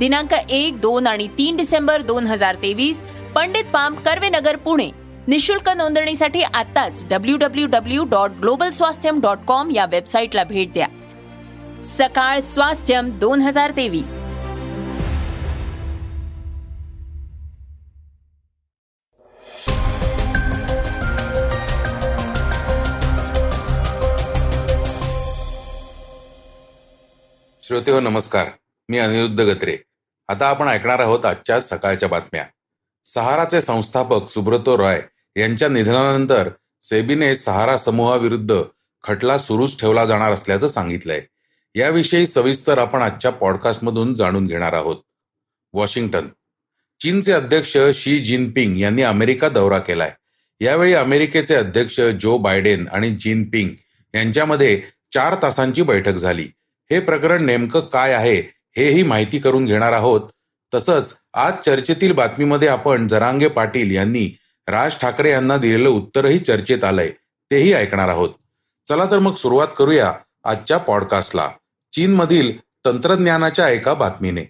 दिनांक एक दोन आणि तीन डिसेंबर दोन हजार तेवीस पंडित पाम कर्वेनगर पुणे. निशुल्क नोंदणीसाठी आताच W W W dot global Swasthyam dot com या वेबसाईटला भेट द्या. सकाळ स्वास्थ्यम दोन हजार तेवीस. श्रोते हो नमस्कार. मी अनिरुद्ध गत्रे. आता आपण ऐकणार आहोत आजच्या सकाळच्या बातम्या. सहाराचे संस्थापक सुब्रतो रॉय यांच्या निधनानंतर सेबीने सहारा समूहाविरुद्ध खटला सुरूच ठेवला जाणार असल्याचं सांगितलंय. याविषयी सविस्तर आपण आजच्या पॉडकास्टमधून जाणून घेणार आहोत. वॉशिंग्टन. चीनचे अध्यक्ष शी जिनपिंग यांनी अमेरिका दौरा केलाय. यावेळी अमेरिकेचे अध्यक्ष जो बायडेन आणि जिनपिंग यांच्यामध्ये चार तासांची बैठक झाली. हे प्रकरण नेमकं काय आहे हेही माहिती करून घेणार आहोत. तसंच आज चर्चेतील बातमीमध्ये आपण जरांगे पाटील यांनी राज ठाकरे यांना दिलेलं उत्तरही चर्चेत आलंय. तेही ऐकणार आहोत. चला तर मग सुरुवात करूया आजच्या पॉडकास्टला. चीनमधील तंत्रज्ञानाच्या एका बातमीने.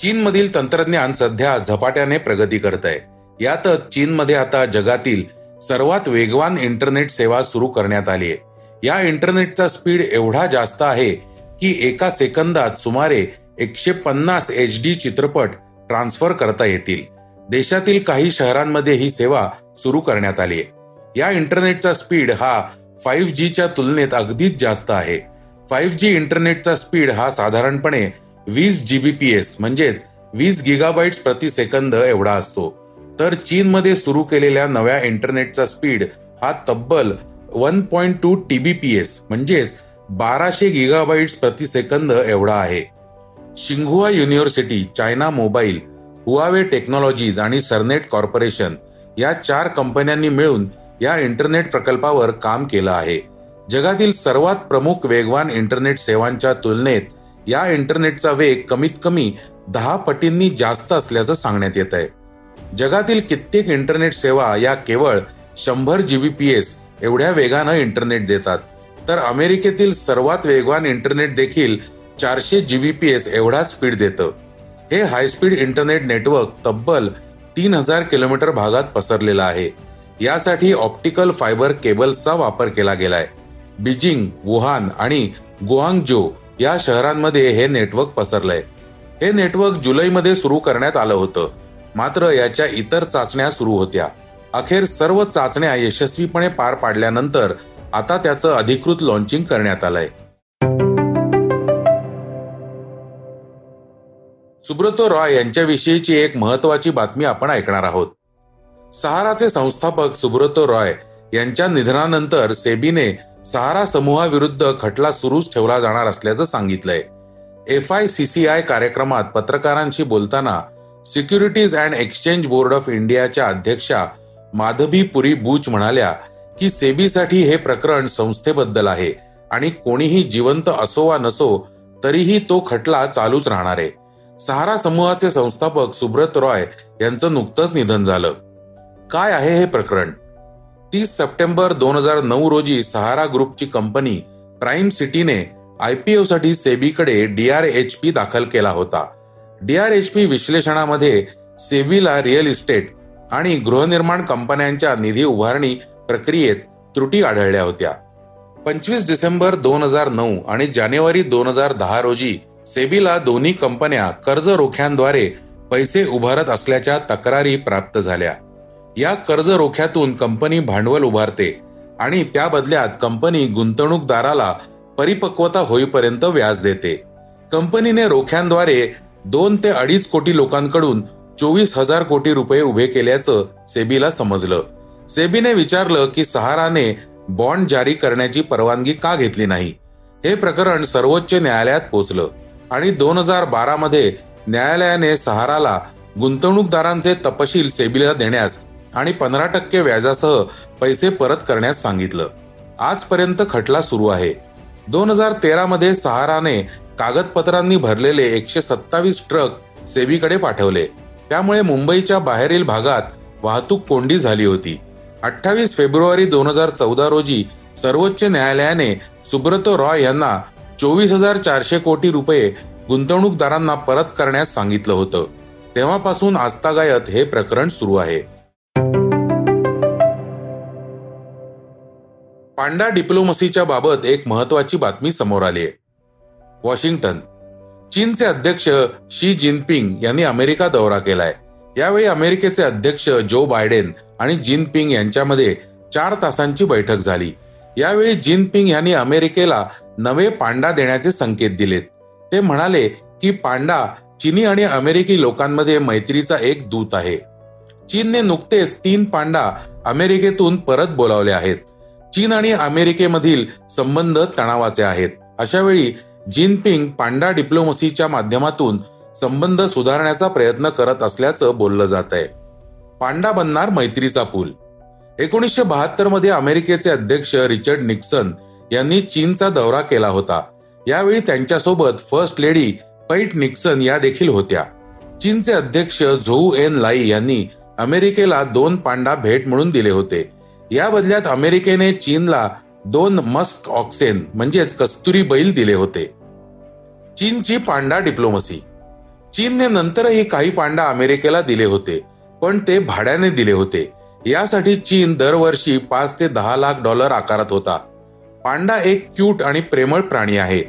चीनमधील तंत्रज्ञान सध्या झपाट्याने प्रगती करत आहे यातच चीनमध्ये आता जगातील सर्वात वेगवान इंटरनेट सेवा सुरू करण्यात आली आहे या इंटरनेटचा स्पीड एवढा जास्त आहे की एका सेकंदात सुमारे एकशे पन्नास एच डी चित्रपट ट्रान्सफर करता येतील. देशातील काही शहरांमध्ये ही सेवा सुरू करण्यात आली आहे. या इंटरनेटचा स्पीड हा फाईव्ह जीच्या तुलनेत अगदीच जास्त आहे. फाईव्ह जी इंटरनेटचा स्पीड हा साधारणपणे वीस जीबीपीएस म्हणजेच वीस गिगाबाईट्स प्रति सेकंद एवढा असतो. तर चीनमध्ये सुरू केलेल्या नव्या इंटरनेटचा स्पीड हा तब्बल वन पॉईंट टू टीबीपीएस म्हणजेच बाराशे गिगाबाईट्स प्रति सेकंद एवढा आहे. शिंगुआ University China Mobile Huawei Technologies आणि सरनेट कॉर्पोरेशन या चार कंपन्यांनी मिळून या इंटरनेट प्रकल्पावर काम केलं आहे. जगातील सर्वात प्रमुख वेगवान इंटरनेट सेवांच्या तुलनेत या इंटरनेटचा वेग कमीत कमी दहा पटींनी जास्त असल्याचं सांगण्यात येत आहे. जगातील कित्येक इंटरनेट सेवा या केवळ शंभर जी बी पी एस एवढ्या वेगानं इंटरनेट देतात. तर अमेरिकेतील सर्वात वेगवान इंटरनेट देखील चारशे जीबीपीएस एवढाच स्पीड देतं. हे हायस्पीड इंटरनेट नेटवर्क तब्बल तीन हजार किलोमीटर भागात पसरलेलं आहे. यासाठी ऑप्टिकल फायबर केबल्सचा वापर केला गेलाय. बीजिंग वुहान आणि गुआंगजो या शहरांमध्ये हे नेटवर्क पसरलंय. हे नेटवर्क जुलैमध्ये सुरू करण्यात आलं होतं. मात्र याच्या इतर चाचण्या सुरू होत्या. अखेर सर्व चाचण्या यशस्वीपणे पार पाडल्यानंतर आता त्याचं अधिकृत लॉन्चिंग करण्यात आलंय. सुब्रतो रॉय यांच्याविषयीची एक महत्वाची बातमी आपण ऐकणार आहोत. सहाराचे संस्थापक सुब्रतो रॉय यांच्या निधनानंतर सेबीने सहारा समूहाविरुद्ध खटला सुरूच ठेवला जाणार असल्याचं सांगितलंय. F I C C I कार्यक्रमात पत्रकारांशी बोलताना Securities and Exchange Board of इंडियाच्या अध्यक्षा माधवी पुरी बूच म्हणाल्या की सेबीसाठी हे प्रकरण संस्थेबद्दल आहे आणि कोणीही जिवंत असो वा नसो तरीही तो खटला चालूच राहणार आहे. सहारा समूहाचे संस्थापक सुब्रत रॉय यांचं नुकतंच निधन झालं. काय आहे हे प्रकरण? तीस सप्टेंबर दोन हजार नऊ रोजी सहारा ग्रुपची कंपनी प्राईम सिटीने आयपीओ साठी सेबीकडे डीआरएचपी दाखल केला होता. डीआरएचपी विश्लेषणामध्ये सेबीला रिअल इस्टेट आणि गृहनिर्माण कंपन्यांच्या निधी उभारणी प्रक्रियेत त्रुटी आढळल्या होत्या. पंचवीस डिसेंबर दोन हजार नऊ आणि जानेवारी दोन हजार दहा रोजी सेबीला दोन्ही कंपन्या कर्ज रोख्यांद्वारे पैसे उभारत असल्याच्या तक्रारी प्राप्त झाल्या. या कर्ज रोख्यातून कंपनी भांडवल उभारते आणि त्या बदल्यात कंपनी गुंतवणूकदाराला परिपक्वता होईपर्यंत व्याज देते. कंपनीने रोख्यांद्वारे दोन ते अडीच कोटी लोकांकडून चोवीस हजार कोटी रुपये उभे केल्याचं सेबीला समजलं. सेबीने विचारलं की सहाराने बॉन्ड जारी करण्याची परवानगी का घेतली नाही? हे प्रकरण सर्वोच्च न्यायालयात पोहोचलं आणि दोन हजार बारा मध्ये न्यायालयाने सहाराला गुंतवणूकदारांचे तपशील सेबीला देण्यास आणि पंधरा टक्के व्याजासह पैसे परत करण्यास सांगितलं. आजपर्यंत खटला सुरू आहे. दोन हजार तेरा मध्ये सहाराने कागदपत्रांनी भरलेले एकशे सत्तावीस ट्रक सेबीकडे पाठवले. त्यामुळे मुंबईच्या बाहेरील भागात वाहतूक कोंडी झाली होती. अठ्ठावीस फेब्रुवारी दोन हजार चौदा रोजी सर्वोच्च न्यायालयाने सुब्रतो रॉय यांना चोवीस हजार चारशे कोटी रुपये गुंतवणूकदारांना परत करण्यास सांगितलं होतं. तेव्हापासून आस्थागायत हे प्रकरण सुरू आहे. पांडा डिप्लोमसीच्या बाबत एक महत्वाची बातमी समोर आली आहे. वॉशिंग्टन. चीनचे अध्यक्ष शी जिनपिंग यांनी अमेरिका दौरा केलाय. यावेळी अमेरिकेचे अध्यक्ष जो बायडेन आणि जिनपिंग यांच्यामध्ये चार तासांची बैठक झाली. यावेळी जिनपिंग यांनी अमेरिकेला नवे पांडा देण्याचे संकेत दिलेत. ते म्हणाले की पांडा चीनी आणि अमेरिकी लोकांमध्ये मैत्रीचा एक दूत आहे. चीनने नुकतेच तीन पांडा अमेरिकेतून परत बोलावले आहेत. चीन आणि अमेरिकेमधील संबंध तणावाचे आहेत. अशा वेळी जिनपिंग पांडा डिप्लोमसीच्या माध्यमातून संबंध सुधारण्याचा प्रयत्न करत असल्याचं बोललं जात आहे. पांडा बनणार मैत्रीचा पूल. एकोणीसशे बहात्तरमध्ये अमेरिकेचे अध्यक्ष रिचर्ड निक्सन यांनी चीनचा दौरा केला होता. यावेळी त्यांच्यासोबत फर्स्ट लेडी पैट निक्सन या देखील होत्या. चीनचे अध्यक्ष झोऊ एन लाई यांनी अमेरिकेला दोन पांडा भेट म्हणून दिले होते. या बदल्यात अमेरिकेने चीनला दोन मस्क ऑक्सेन म्हणजेच कस्तुरी बैल दिले होते. चीनची पांडा डिप्लोमसी. चीनने नंतरही काही पांडा अमेरिकेला दिले होते पण ते भाड्याने दिले होते. यासाठी चीन दरवर्षी पाच ते दहा लाख डॉलर आकारत होता. पांडा एक क्यूट आणि प्रेमळ प्राणी आहे.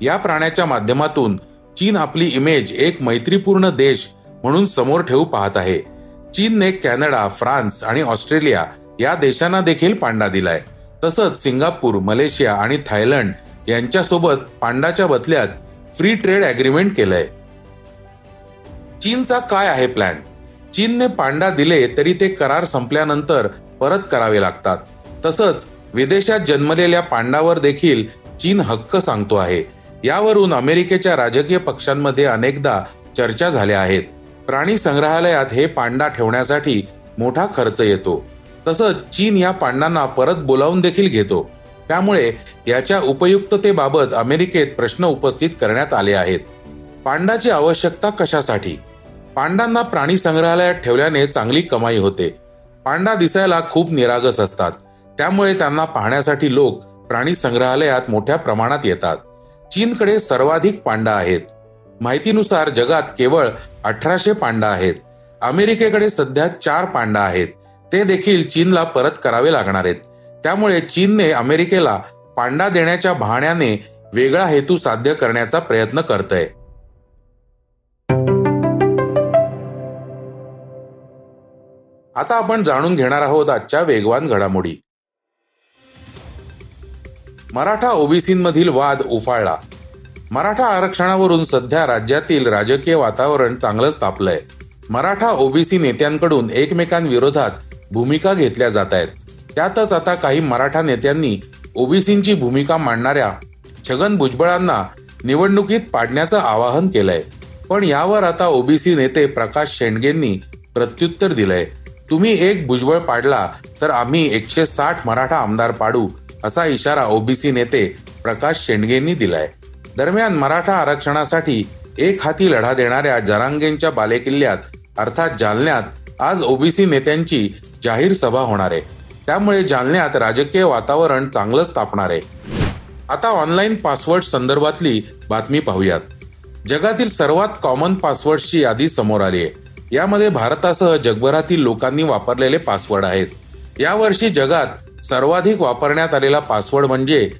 या प्राण्याच्या माध्यमातून चीन आपली इमेज एक मैत्रीपूर्ण देश म्हणून समोर ठेवू पाहत आहे. चीनने कॅनडा फ्रान्स आणि ऑस्ट्रेलिया या देशांना देखील पांडा दिलाय. तसंच सिंगापूर मलेशिया आणि थायलंड यांच्यासोबत पांडाच्या बदल्यात फ्री ट्रेड अग्रीमेंट केलंय. चीनचा काय आहे प्लॅन चीनने पांडा दिले तरी ते करार संपल्यानंतर परत करावे लागतात. तसंच विदेशात जन्मलेल्या पांडावर देखील चीन हक्क सांगतो आहे. यावरून अमेरिकेच्या राजकीय पक्षांमध्ये अनेकदा चर्चा झाल्या आहेत. प्राणी संग्रहालयात हे पांडा ठेवण्यासाठी मोठा खर्च येतो. तसंच चीन या पांडांना परत बोलावून देखील घेतो. त्यामुळे याच्या उपयुक्ततेबाबत अमेरिकेत प्रश्न उपस्थित करण्यात आले आहेत. पांडाची आवश्यकता कशासाठी? पांडांना प्राणी संग्रहालयात ठेवल्याने चांगली कमाई होते. पांडा दिसायला खूप निरागस असतात. त्यामुळे त्यांना पाहण्यासाठी लोक प्राणी संग्रहालयात मोठ्या प्रमाणात येतात. चीनकडे सर्वाधिक पांडा आहेत. माहितीनुसार जगात केवळ अठराशे पांडा आहेत. अमेरिकेकडे सध्या चार पांडा आहेत. ते देखील चीनला परत करावे लागणार आहेत. त्यामुळे चीनने अमेरिकेला पांडा देण्याच्या बहाण्याने वेगळा हेतू साध्य करण्याचा प्रयत्न करतय. आता आपण जाणून घेणार आहोत आजच्या वेगवान घडामोडी. मराठा ओबीसीमधील वाद उफाळला. मराठा आरक्षणावरून सध्या राज्यातील राजकीय वातावरण चांगलंच तापलंय. मराठा ओबीसी नेत्यांकडून एकमेकांविरोधात भूमिका घेतल्या जात आहेत त्यातच आता काही मराठा नेत्यांनी ओबीसींची भूमिका मांडणाऱ्या छगन भुजबळांना निवडणुकीत पाडण्याचं आवाहन केलंय. पण यावर आता ओबीसी नेते प्रकाश शेंडगेंनी प्रत्युत्तर दिलंय. तुम्ही एक भुजबळ पाडला तर आम्ही एकशे साठ मराठा आमदार पाडू असा इशारा ओबीसी नेते प्रकाश शेंडगेंनी दिलाय. दरम्यान मराठा आरक्षणासाठी एक हाती लढा देणाऱ्या जरांगेंच्या बालेकिल्ल्यात अर्थात जालन्यात आज ओबीसी नेत्यांची जाहीर सभा होणार आहे. त्यामुळे जालन्यात राजकीय वातावरण चांगलंच तापणार आहे. आता ऑनलाईन पासवर्ड संदर्भातली बातमी पाहूयात. जगातील सर्वात कॉमन पासवर्डची यादी समोर आली आहे. यामध्ये भारतासह जगभरातील लोकांनी वापरलेले पासवर्ड आहेत. यावर्षी जगात सर्वाधिक वापरण्यात आलेला पासवर्ड म्हणजे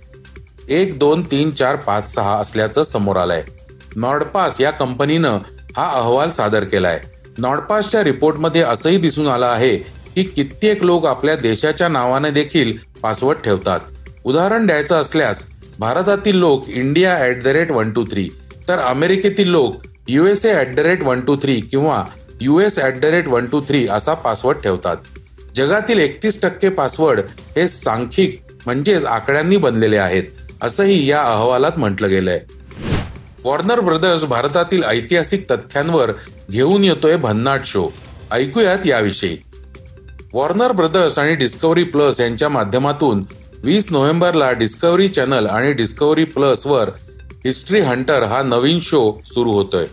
एक दोन तीन चार पाच सहा असल्याचं समोर आलंय. नॉर्डपास या कंपनीनं हा अहवाल सादर केलाय. नॉर्डपासच्या रिपोर्टमध्ये असंही दिसून आलं आहे की कित्येक लोक आपल्या देशाच्या नावाने देखील पासवर्ड ठेवतात. उदाहरण द्यायचं असल्यास भारतातील लोक India at the rate one two three तर अमेरिकेतील लोक USA at the rate one two three किंवा U S at the rate one two three असा पासवर्ड ठेवतात. जगातील एकतीस टक्के पासवर्ड हे सांख्यिक म्हणजेच आकड्यांनी बनलेले आहेत असंही या अहवालात म्हटलं गेलंय. वॉर्नर ब्रदर्स भारतातील ऐतिहासिक तथ्यांवर घेऊन येतोय भन्नाट शो ऐकूयात याविषयी. वॉर्नर ब्रदर्स आणि डिस्कवरी प्लस यांच्या माध्यमातून वीस नोव्हेंबरला डिस्कवरी चॅनल आणि डिस्कवरी प्लस वर हिस्ट्री हंटर हा नवीन शो सुरू होतोय.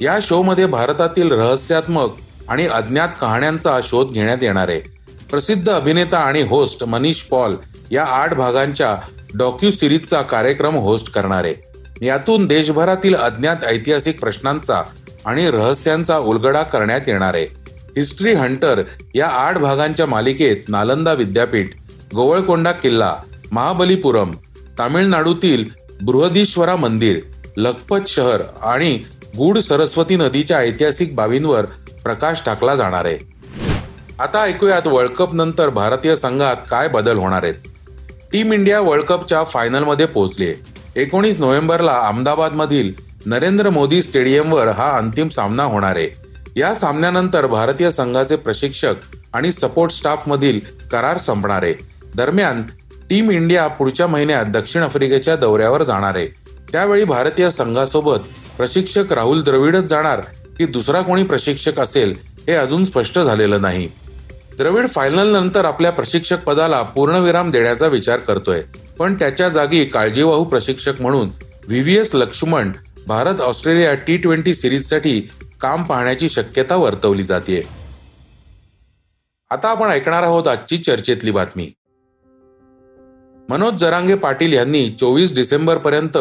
या शोमध्ये भारतातील रहस्यात्मक आणि अज्ञात कहाण्यांचा शोध घेण्यात येणार आहे. प्रसिद्ध अभिनेता आणि होस्ट मनीष पॉल या आठ भागांच्या डॉक्यू सिरीजचा कार्यक्रम होस्ट करणार आहे. यातून देशभरातील अज्ञात ऐतिहासिक प्रश्नांचा आणि रहस्यांचा उलगडा करण्यात येणार आहे. हिस्ट्री हंटर या आठ भागांच्या मालिकेत नालंदा विद्यापीठ गोवळकोंडा किल्ला महाबलीपुरम तामिळनाडूतील बृहदीश्वरा मंदिर लखपत शहर आणि गूढ सरस्वती नदीच्या ऐतिहासिक बाबींवर प्रकाश टाकला जाणार आहे. आता ऐकूयात वर्ल्ड कप नंतर भारतीय संघात काय बदल होणार आहेत. टीम इंडिया वर्ल्ड कपच्या फायनलमध्ये पोहोचली एकोणीस नोव्हेंबरला अहमदाबादमधील नरेंद्र मोदी स्टेडियमवर हा अंतिम सामना होणार आहे. या सामन्यानंतर भारतीय संघाचे प्रशिक्षक आणि सपोर्ट स्टाफ मधील करार संपणार आहे. दरम्यान टीम इंडिया पुढच्या महिन्यात दक्षिण आफ्रिकेच्या दौऱ्यावर जाणार आहे. त्यावेळी भारतीय संघासोबत प्रशिक्षक राहुल द्रविडच जाणार की दुसरा कोणी प्रशिक्षक असेल हे अजून स्पष्ट झालेलं नाही. द्रविड फायनल नंतर आपल्या प्रशिक्षक पदाला पूर्णविराम देण्याचा विचार करतोय. पण त्याच्या जागी काळजीवाहू प्रशिक्षक म्हणून VVS Laxman Bharat Australia T twenty सिरीजसाठी काम पाहण्याची शक्यता वर्तवली जाते आता आपण ऐकणार आहोत आजची चर्चेतली बातमी. मनोज जरांगे पाटील यांनी चोवीस डिसेंबर पर्यंत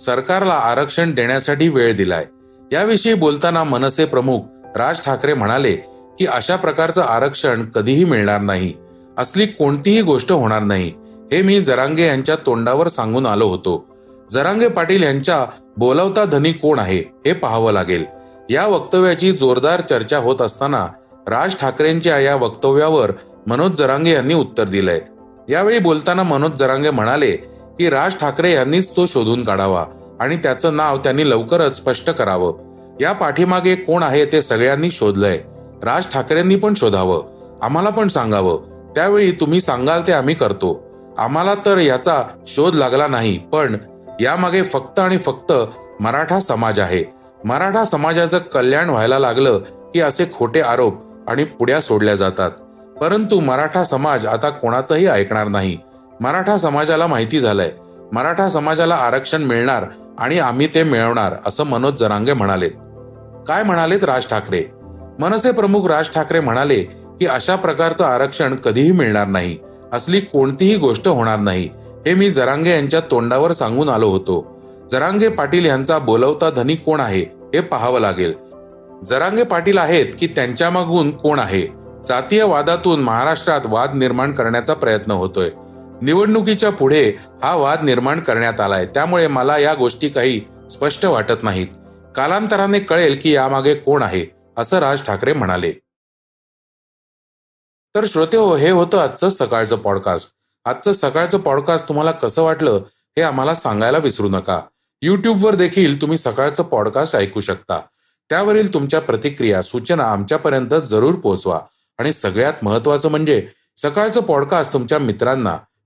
सरकारला आरक्षण देण्यासाठी वेळ दिलाय. याविषयी बोलताना मनसे प्रमुख राज ठाकरे म्हणाले की अशा प्रकारचं आरक्षण कधीही मिळणार नाही. असली कोणतीही गोष्ट होणार नाही. हे मी जरांगे यांच्या तोंडावर सांगून आलो होतो. जरांगे पाटील यांच्या बोलावता धनी कोण आहे हे पाहावं लागेल. या वक्तव्याची जोरदार चर्चा होत असताना राज ठाकरेंच्या या वक्तव्यावर मनोज जरांगे यांनी उत्तर दिलंय. यावेळी बोलताना मनोज जरांगे म्हणाले की राज ठाकरे यांनीच तो शोधून काढावा आणि त्याचं नाव त्यांनी लवकरच स्पष्ट करावं. या पाठीमागे कोण आहे ते सगळ्यांनी शोधलंय. राज ठाकरेंनी पण शोधावं. आम्हाला पण सांगावं. त्यावेळी तुम्ही सांगाल ते आम्ही करतो. आम्हाला तर याचा शोध लागला नाही पण यामागे फक्त आणि फक्त मराठा समाज आहे. मराठा समाजाचं कल्याण व्हायला लागलं की असे खोटे आरोप आणि पुढ्या सोडल्या जातात. परंतु मराठा समाज आता कोणाचंही ऐकणार नाही. मराठा समाजाला माहिती झालंय. मराठा समाजाला आरक्षण मिळणार आणि आम्ही ते मिळवणार असं मनोज जरांगे म्हणाले. काय म्हणालेत राज ठाकरे? मनसे प्रमुख राज ठाकरे म्हणाले की अशा प्रकारचं आरक्षण कधीही मिळणार नाही. असली कोणतीही गोष्ट होणार नाही. हे मी जरांगे यांच्या तोंडावर सांगून आलो होतो. जरांगे पाटील यांचा बोलवता धनी कोण आहे हे पाहावं लागेल. जरांगे पाटील आहेत की त्यांच्या मागून कोण आहे? जातीय वादातून महाराष्ट्रात वाद निर्माण करण्याचा प्रयत्न होतोय. निवडणुकीच्या पुढे हा वाद निर्माण करण्यात आलाय. त्यामुळे मला या गोष्टी काही स्पष्ट वाटत नाहीत. कालांतराने कळेल की यामागे कोण आहे असं राज ठाकरे म्हणाले. तर श्रोते हो हे होतं आजचं सकाळचं पॉडकास्ट आजचं सकाळचं पॉडकास्ट तुम्हाला कसं वाटलं हे आम्हाला सांगायला विसरू नका. युट्यूबवर देखील तुम्ही सकाळचं पॉडकास्ट ऐकू शकता. त्यावरील तुमच्या प्रतिक्रिया सूचना आमच्यापर्यंत जरूर पोहोचवा. आणि सगळ्यात महत्वाचं म्हणजे सकाळचं पॉडकास्ट तुमच्या मित्रांना